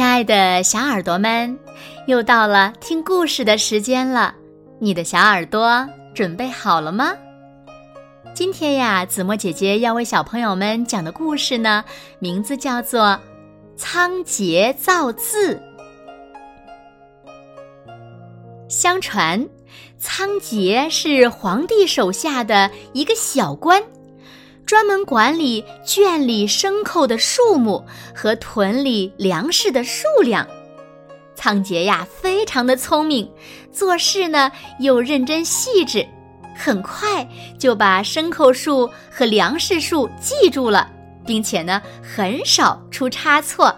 亲爱的小耳朵们，又到了听故事的时间了。你的小耳朵准备好了吗？今天呀，子墨姐姐要为小朋友们讲的故事呢，名字叫做《仓颉造字》。相传，仓颉是皇帝手下的一个小官。专门管理圈里牲口的数目和屯里粮食的数量，仓颉呀非常的聪明，做事呢又认真细致，很快就把牲口数和粮食数记住了，并且呢很少出差错。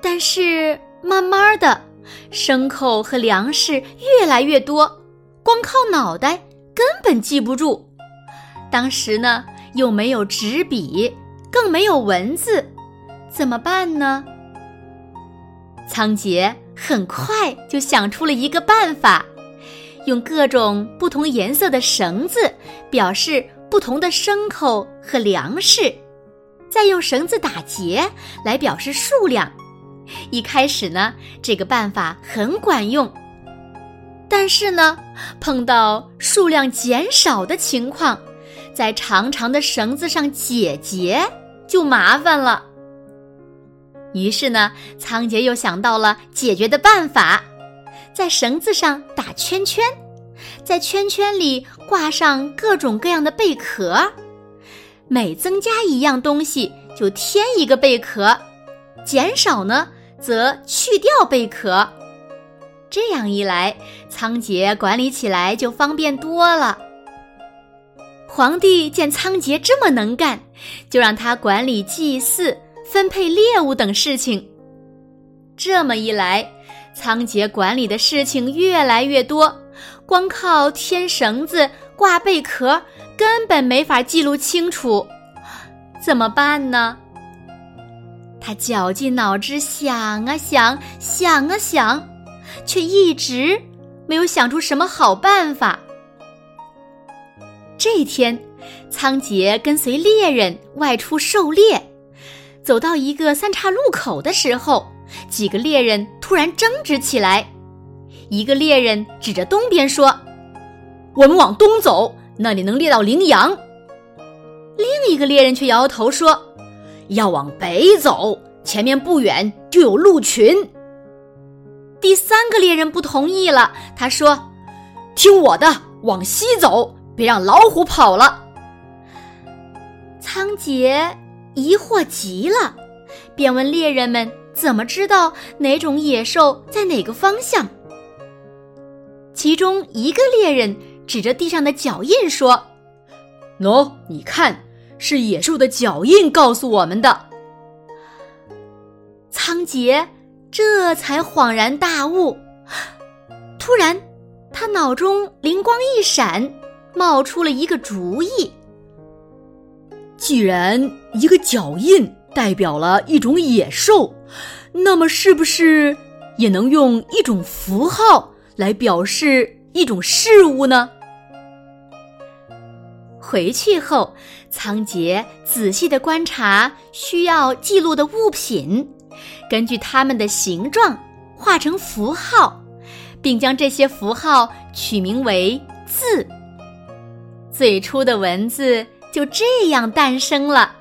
但是慢慢的，牲口和粮食越来越多，光靠脑袋根本记不住。当时呢，又没有纸笔，更没有文字，怎么办呢？仓颉很快就想出了一个办法，用各种不同颜色的绳子表示不同的牲口和粮食，再用绳子打结来表示数量。一开始呢，这个办法很管用，但是呢，碰到数量减少的情况。在长长的绳子上解结就麻烦了。于是呢，仓颉又想到了解决的办法，在绳子上打圈圈，在圈圈里挂上各种各样的贝壳，每增加一样东西就添一个贝壳，减少呢则去掉贝壳。这样一来，仓颉管理起来就方便多了。皇帝见仓颉这么能干，就让他管理祭祀、分配猎物等事情。这么一来，仓颉管理的事情越来越多，光靠添绳子、挂贝壳，根本没法记录清楚。怎么办呢？他绞尽脑汁想啊想，想啊想，却一直没有想出什么好办法。这天，仓颉跟随猎人外出狩猎，走到一个三岔路口的时候，几个猎人突然争执起来。一个猎人指着东边说：“我们往东走，那里能猎到羚羊。”另一个猎人却摇摇头说：“要往北走，前面不远就有鹿群。”第三个猎人不同意了，他说：“听我的，往西走。”别让老虎跑了！仓颉疑惑极了，便问猎人们怎么知道哪种野兽在哪个方向。其中一个猎人指着地上的脚印说：“喏，你看，是野兽的脚印告诉我们的。”仓颉这才恍然大悟，突然他脑中灵光一闪。冒出了一个主意。既然一个脚印代表了一种野兽，那么是不是也能用一种符号来表示一种事物呢？回去后，仓颉仔细的观察需要记录的物品，根据它们的形状画成符号，并将这些符号取名为字。最初的文字就这样诞生了。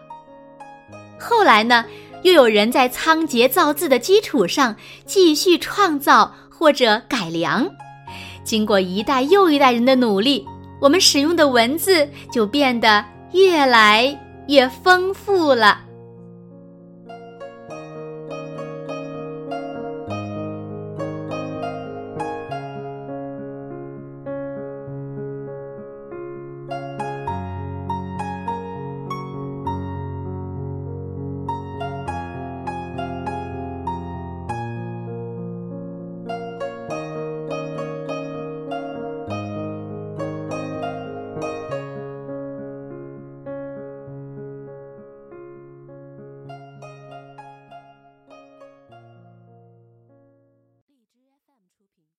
后来呢，又有人在仓颉造字的基础上继续创造或者改良。经过一代又一代人的努力，我们使用的文字就变得越来越丰富了。